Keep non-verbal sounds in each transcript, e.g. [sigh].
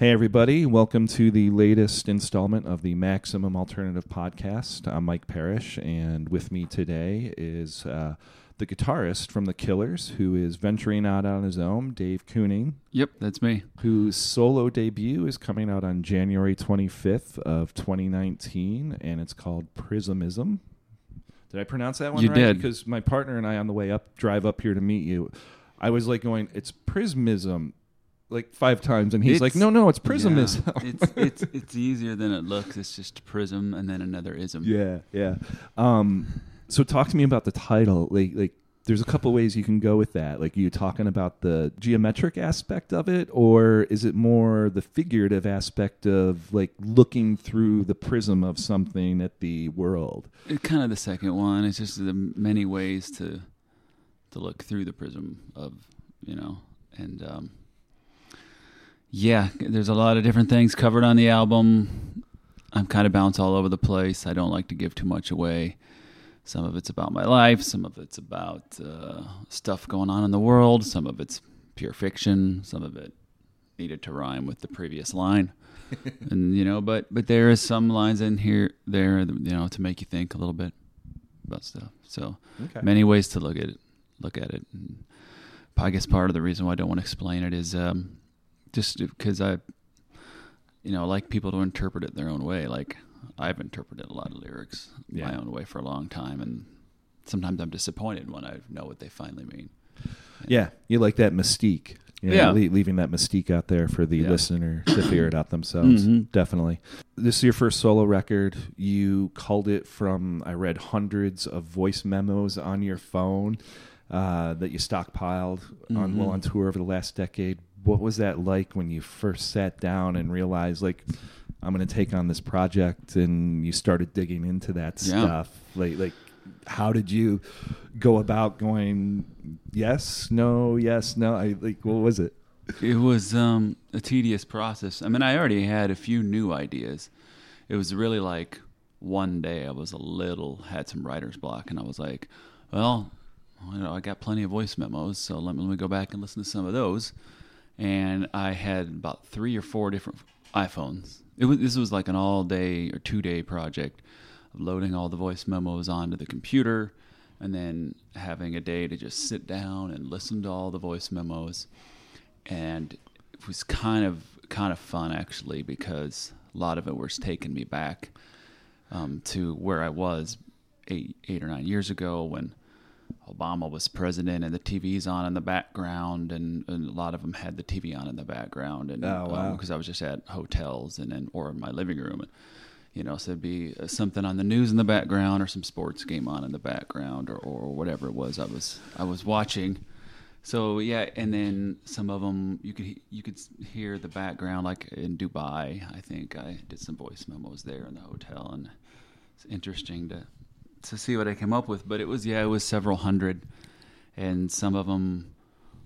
Hey, everybody. Welcome to the latest installment of the Maximum Alternative Podcast. I'm Mike Parrish, and with me today is uh, the guitarist from The Killers, who is venturing out on his own, Dave Keuning, Yep, that's me. whose solo debut is coming out on January 25th of 2019, and it's called Prismism. Did I pronounce that one You right? did. Because my partner and I, on the way up, drive up here to meet you, I was like going, it's Prismism, like five times, and he's It's- like, no, no, it's Prismism. Yeah, [laughs] it's it's it's easier than it looks. It's just prism and then another ism. Yeah, yeah. Um, so talk to me about the title. Like, like there's a couple ways you can go with that. Like, are you talking about the geometric aspect of it, or is it more the figurative aspect of like looking through the prism of something at the world? It, kind of the second one. It's just the many ways to to look through the prism of you know and um, yeah, there's a lot of different things covered on the album. I'm kind of bounce all over the place. I don't like to give too much away. Some of it's about my life. Some of it's about uh, stuff going on in the world. Some of it's pure fiction. Some of it needed to rhyme with the previous line. [laughs] and you know, but but there is some lines in here there, you know, to make you think a little bit about stuff. So Okay. many ways to look at it. Look at it. And I guess part of the reason why I don't want to explain it is um, just because I, you know, like people to interpret it their own way. Like I've interpreted a lot of lyrics Yeah. my own way for a long time, and sometimes I'm disappointed when I know what they finally mean. Yeah, you like that mystique. You know, Yeah. le- leaving that mystique out there for the Yeah. listener to [coughs] figure it out themselves. Mhm. Definitely. This is your first solo record. You culled it from, I read hundreds of voice memos on your phone uh, that you stockpiled on Mhm. while on tour over the last decade. What was that like when you first sat down and realized, like, I'm going to take on this project, and you started digging into that Yeah. stuff? Like, like, how did you go about going? Yes, no, yes, no. I like. What was it? It was um, a tedious process. I mean, I already had a few new ideas. It was really like one day I was a little had some writer's block, and I was like, "Well, you know, I got plenty of voice memos, so let me let me go back and listen to some of those." And I had about three or four different iPhones. It was this was like an all day or two day project of loading all the voice memos onto the computer, and then having a day to just sit down and listen to all the voice memos and it was kind of kind of fun actually because a lot of it was taking me back um, to where I was eight eight or nine years ago when Obama was president and the TV's on in the background and, and a lot of them had the TV on in the background and Oh, wow. because I was just at hotels and then or in my living room and you know so it'd be uh, something on the news in the background or some sports game on in the background or, or whatever it was I was I was watching so yeah, and then some of them you could you could hear the background, like in Dubai. I think I did some voice memos there in the hotel, and it's interesting to to see what I came up with. But it was yeah, it was several hundred, and some of them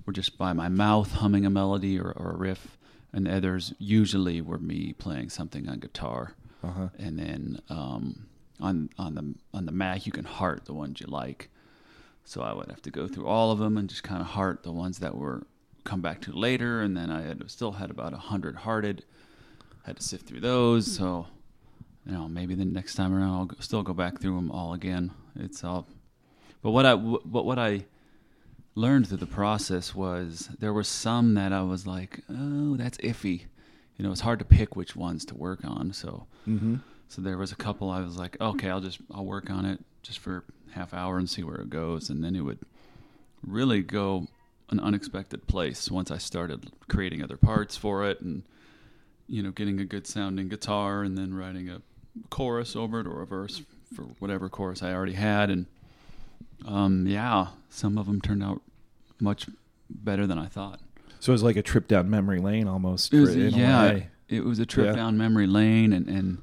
were just by my mouth humming a melody or, or a riff, and others usually were me playing something on guitar, Uh-huh. and then um, on on the on the Mac you can heart the ones you like. So I would have to go through all of them and just kind of heart the ones that were come back to later, and then I had still had about a hundred hearted. Had to sift through those, so you know maybe the next time around I'll still go back through them all again. It's all, but what I what what I learned through the process was there were some that I was like, oh, that's iffy. You know, it's hard to pick which ones to work on. So Mm-hmm. so there was a couple I was like, okay, I'll just I'll work on it just for half hour and see where it goes, and then it would really go an unexpected place once I started creating other parts for it, and you know, getting a good sounding guitar, and then writing a chorus over it or a verse for whatever chorus I already had, and um, yeah, some of them turned out much better than I thought. So it was like a trip down memory lane almost. It was, for- in a yeah, it was a trip Yeah. down memory lane and, and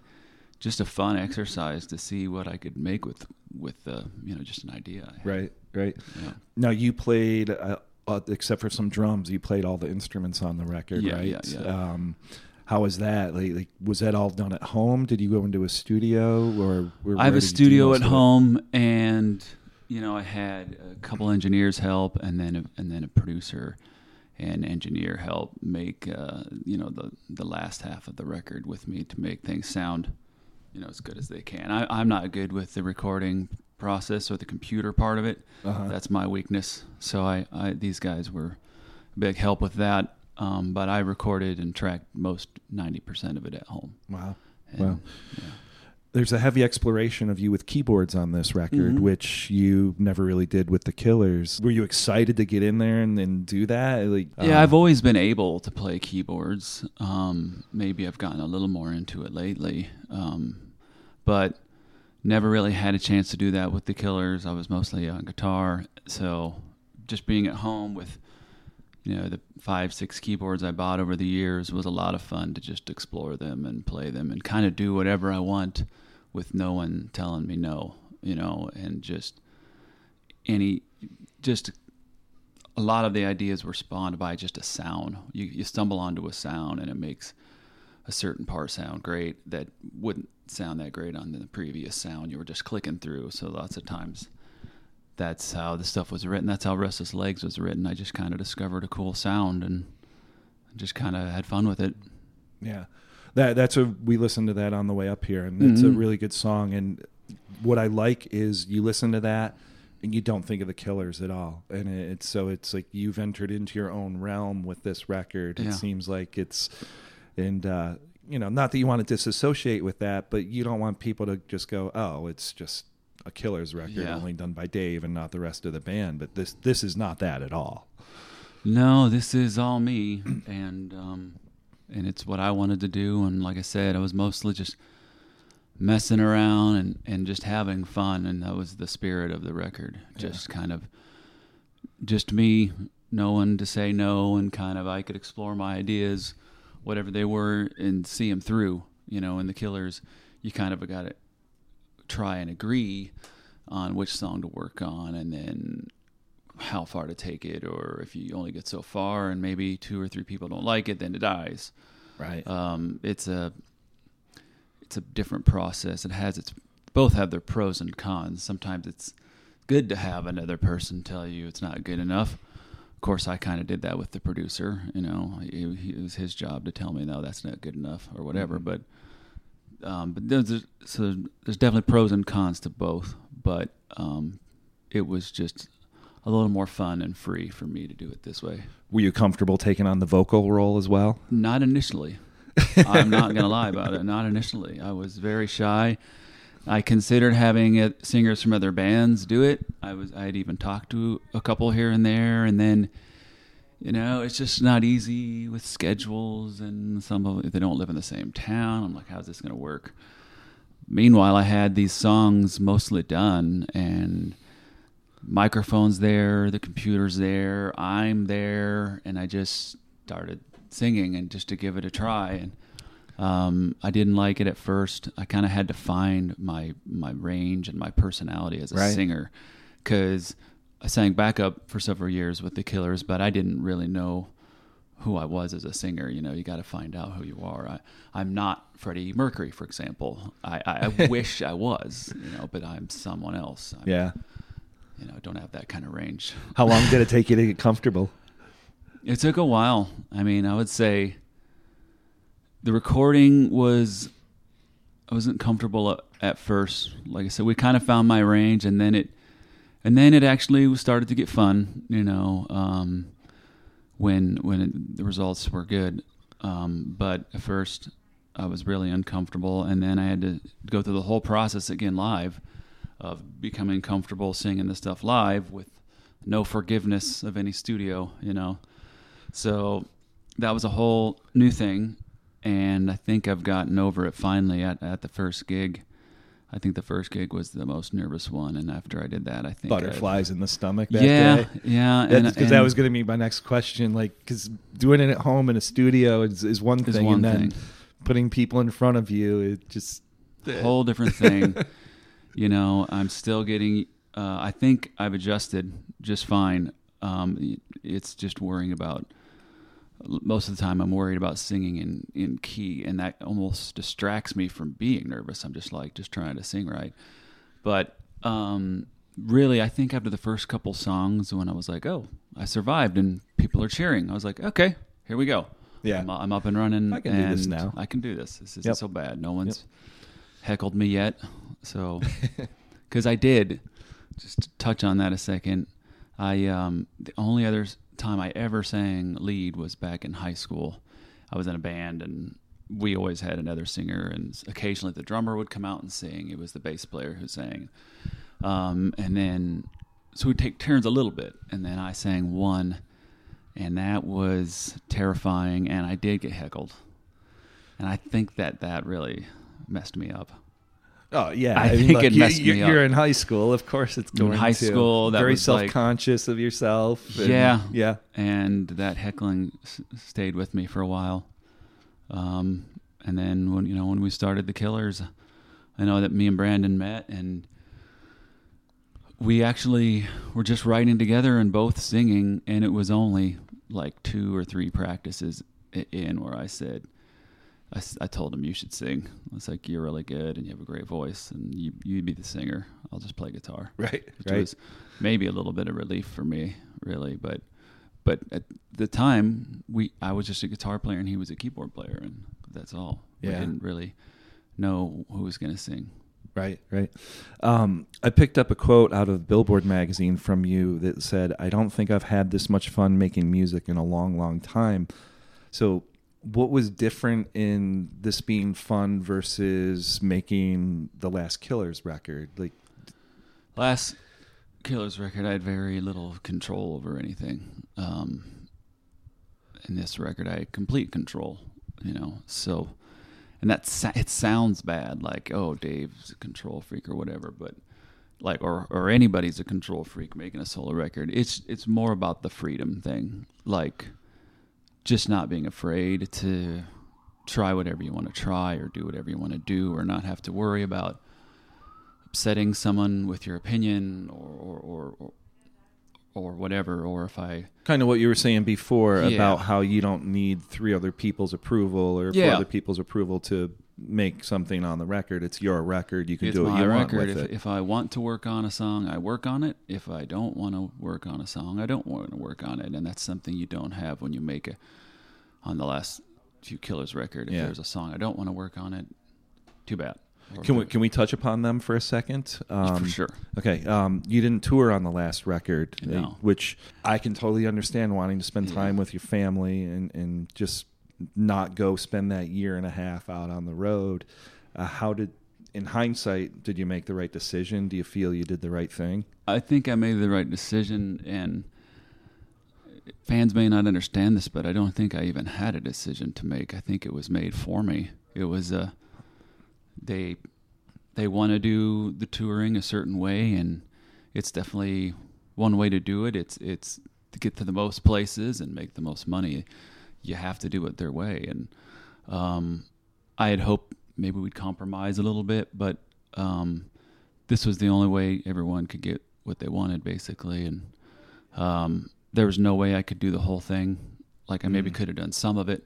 just a fun exercise to see what I could make with with uh, you know just an idea. Right, right. Yeah. Now you played, uh, uh, except for some drums, you played all the instruments on the record, Yeah, right? yeah, yeah. Um, how was that? Like, like, was that all done at home? Did you go into a studio, or where, I have a did you do studio at of it? home, and you know I had a couple engineers help, and then a, and then a producer, and engineer help make uh, you know the the last half of the record with me to make things sound you know as good as they can. I, I'm not good with the recording process or the computer part of it. Uh-huh. That's my weakness. So I, I these guys were a big help with that. Um, but I recorded and tracked most ninety percent of it at home. Wow. And, Wow. yeah. There's a heavy exploration of you with keyboards on this record, Mhm. which you never really did with the Killers. Were you excited to get in there and, and do that? Like, Yeah, um, I've always been able to play keyboards. Um, maybe I've gotten a little more into it lately, um, but never really had a chance to do that with the Killers. I was mostly on guitar, so just being at home with you know the five six keyboards I bought over the years was a lot of fun to just explore them and play them and kind of do whatever I want with no one telling me no, you know, and just any just a lot of the ideas were spawned by just a sound. You you stumble onto a sound and it makes a certain part sound great that wouldn't sound that great on the previous sound you were just clicking through. So lots of times that's how the stuff was written. That's how Restless Legs was written. I just kind of discovered a cool sound and just kind of had fun with it. Yeah, that that's a we listened to that on the way up here, and it's a Mhm. really good song. And what I like is you listen to that and you don't think of the Killers at all, and it's so it's like you've entered into your own realm with this record. It seems like it's and. uh you know, not that you want to disassociate with that, but you don't want people to just go, "Oh, it's just a Killers record, Yeah. only done by Dave and not the rest of the band." But this this is not that at all. No, this is all me, and um, and it's what I wanted to do. And like I said, I was mostly just messing around and, and just having fun, and that was the spirit of the record. Just kind of, just me knowing to say no, and kind of I could explore my ideas, whatever they were, and see them through. You know, in the Killers, you kind of got to try and agree on which song to work on, and then how far to take it, or if you only get so far and maybe two or three people don't like it, then it dies. Right. Um, it's a it's a different process. It has its both have their pros and cons. Sometimes it's good to have another person tell you it's not good enough. Of course, I kind of did that with the producer. You know, it, it was his job to tell me no, that's not good enough or whatever. Mhm. But um, but there's so there's definitely pros and cons to both. But um, it was just a little more fun and free for me to do it this way. Were you comfortable taking on the vocal role as well? Not initially. [laughs] I'm not going to lie about it. Not initially. I was very shy. I considered having uh singers from other bands do it. I was I had even talked to a couple here and there, and then you know it's just not easy with schedules, and some of if they don't live in the same town. I'm like, how's this going to work? Meanwhile, I had these songs mostly done, and microphones there, the computer's there, I'm there, and I just started singing and just to give it a try. And um, I didn't like it at first. I kind of had to find my my range and my personality as a Right. singer because I sang backup for several years with the Killers, but I didn't really know who I was as a singer. You know, you got to find out who you are. I, I'm not Freddie Mercury, for example. I, I, I [laughs] wish I was, you know, but I'm someone else. I'm, Yeah. You know, I don't have that kind of range. How long did it take you to get [laughs] comfortable? It took a while. I mean, I would say the recording was I wasn't comfortable at, at first. Like I said, we kind of found my range, and then it and then it actually started to get fun. You know, um, when when it, the results were good. Um, but at first, I was really uncomfortable, and then I had to go through the whole process again live of becoming comfortable singing the stuff live with no forgiveness of any studio. You know. So that was a whole new thing, and I think I've gotten over it finally at, at the first gig. I think the first gig was the most nervous one, and after I did that, I think Butterflies in the stomach that yeah, day. yeah, Because that was going to be my next question. Like, because doing it at home in a studio is, is one is thing, one and then thing. putting people in front of you, it just a whole different thing. [laughs] you know, I'm still getting. Uh, I think I've adjusted just fine. Um, it's just worrying about. Most of the time, I'm worried about singing in in key, and that almost distracts me from being nervous. I'm just like just trying to sing right, but um, really, I think after the first couple songs, when I was like, "Oh, I survived," and people are cheering, I was like, "Okay, here we go." Yeah. I'm, I'm up and running. I can do this now. I can do this. This isn't Yep. so bad. No one's heckled me yet. So, [laughs] because I did, just to touch on that a second. I um, the only other time I ever sang lead was back in high school. I was in a band and we always had another singer, and occasionally the drummer would come out and sing. It was the bass player who sang, um, and then so we'd take turns a little bit, and then I sang one, and that was terrifying, and I did get heckled, and I think that that really messed me up. Oh yeah, I think it messed you, me You're up. in high school, of course. It's In going high to. school, that very self-conscious of yourself. and- Yeah. yeah. and that heckling s- stayed with me for a while. Um, and then when you know when we started the Killers, I know that me and Brandon met, and we actually were just writing together and both singing, and it was only like two or three practices in where I said. I, I told him you should sing. I was like, "You're really good, and you have a great voice, and you you'd be the singer. I'll just play guitar." [laughs] Right. which right. was maybe a little bit of relief for me, really. But but at the time, we I was just a guitar player and he was a keyboard player, and that's all. We Yeah. didn't really know who was going to sing. Right, right. Um, I picked up a quote out of Billboard magazine from you that said, "I don't think I've had this much fun making music in a long, long time." So, what was different in this being fun versus making the Last Killers record? Like, Last Killers record, I had very little control over anything. Um, in this record, I had complete control. You know, so and that it sounds bad, like oh, Dave's a control freak or whatever, but like or or anybody's a control freak making a solo record. It's it's more about the freedom thing, like just not being afraid to try whatever you want to try or do whatever you want to do or not have to worry about upsetting someone with your opinion or or or, or, whatever or if I kind of what you were saying before Yeah. about how you don't need three other people's approval or four other people's approval to make something on the record. It's your record. You can it's do what my you record want if, it. if I want to work on a song I work on it if I don't want to work on a song I don't want to work on it and that's something you don't have when you make a on the last few Killers record if Yeah. there's a song I don't want to work on it too bad Or Can we can we touch upon them for a second? Um, for sure Okay, um, you didn't tour on the last record, uh, No. which I can totally understand wanting to spend Yeah. time with your family and, and just not go spend that year and a half out on the road. Uh, how did, in hindsight, did you make the right decision? Do you feel you did the right thing? I think I made the right decision, and fans may not understand this, but I don't think I even had a decision to make. I think it was made for me. It was uh, they they want to do the touring a certain way, and it's definitely one way to do it. It's it's to get to the most places and make the most money. You have to do it their way, and um, I had hoped maybe we'd compromise a little bit, but um, this was the only way everyone could get what they wanted, basically. And um, there was no way I could do the whole thing. Like I maybe Mm. could have done some of it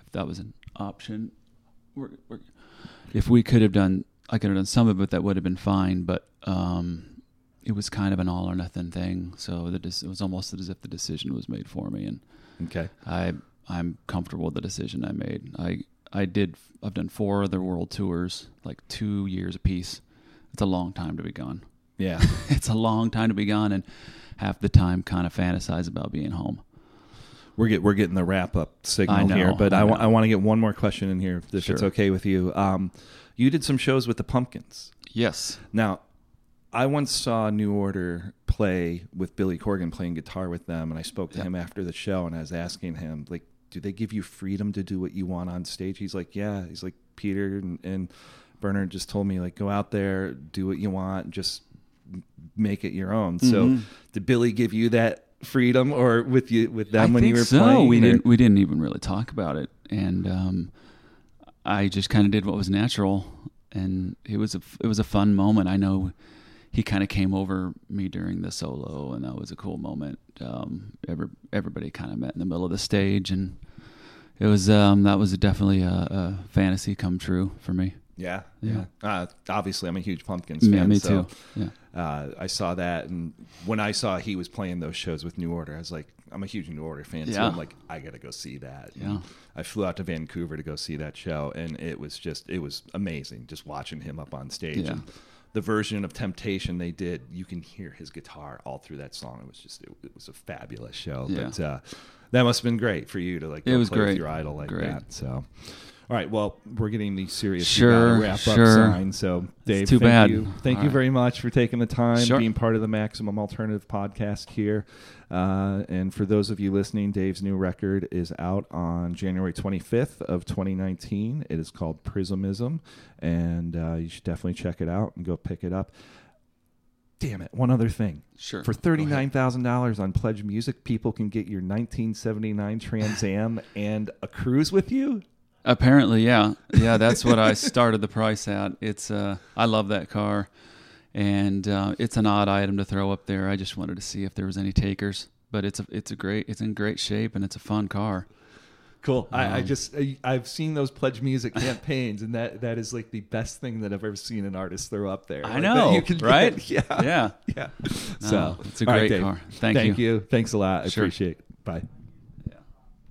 if that was an option. We're, we're, if we could have done, I could have done some of it. That would have been fine. But um, it was kind of an all or nothing thing. So the, dec- it was almost as if the decision was made for me, and Okay. I I'm comfortable with the decision I made. I I did I've done four other world tours, like two years apiece. It's a long time to be gone. Yeah. [laughs] it's a long time to be gone, and half the time kind of fantasize about being home. We're get we're getting the wrap up signal know, here, but I I. I want to get one more question in here if, if it's okay with you. Um, you did some shows with the Pumpkins. Yes. Now, I once saw New Order play with Billy Corgan playing guitar with them, and I spoke to Yeah. him after the show, and I was asking him, like, do they give you freedom to do what you want on stage? He's like, yeah. He's like, Peter and, and Bernard just told me, like, go out there, do what you want, just make it your own. So, Mhm. did Billy give you that freedom, or with you with them I when you were so. playing? We or- didn't we didn't even really talk about it, and um, I just kind of did what was natural, and it was a it was a fun moment. I know he kind of came over me during the solo, and that was a cool moment. Um, every, everybody kind of met in the middle of the stage, and it was um, that was definitely a, a fantasy come true for me. Yeah, Yeah. yeah. Uh, obviously, I'm a huge Pumpkins fan. Yeah, me so, too. Yeah. uh, I saw that, and when I saw he was playing those shows with New Order, I was like, I'm a huge New Order fan, so I'm like, I gotta go see that. Yeah. And I flew out to Vancouver to go see that show, and it was just it was amazing just watching him up on stage. Yeah. And the version of Temptation they did, you can hear his guitar all through that song. It was just it, it was a fabulous show. Yeah. But uh, that must have been great for you to like It go was play with your idol like Great. that. So. All right, well, we're getting the serious Sure, wrap up sign. So, Dave, too thank bad. you, thank All you right. very much for taking the time, Sure. being part of the Maximum Alternative podcast here. Uh, and for those of you listening, Dave's new record is out on January 25th of 2019. It is called Prismism, and uh, you should definitely check it out and go pick it up. Damn it! One other thing. Sure. For Go thirty ahead. nine thousand dollars on Pledge Music, people can get your nineteen seventy nine Trans Am and a cruise with you. Apparently, yeah, yeah. That's what I started the price at. It's uh, I love that car, and uh, it's an odd item to throw up there. I just wanted to see if there was any takers, but it's a it's a great it's in great shape and it's a fun car. Cool. I, I Um, just I, I've seen those pledge music campaigns, and that that is like the best thing that I've ever seen an artist throw up there. I Like, know, you can right? get- [laughs] yeah, Yeah. yeah. No, so it's a great Dave. car. Thank Thank you. Thanks a lot. I Sure. appreciate. it. Bye.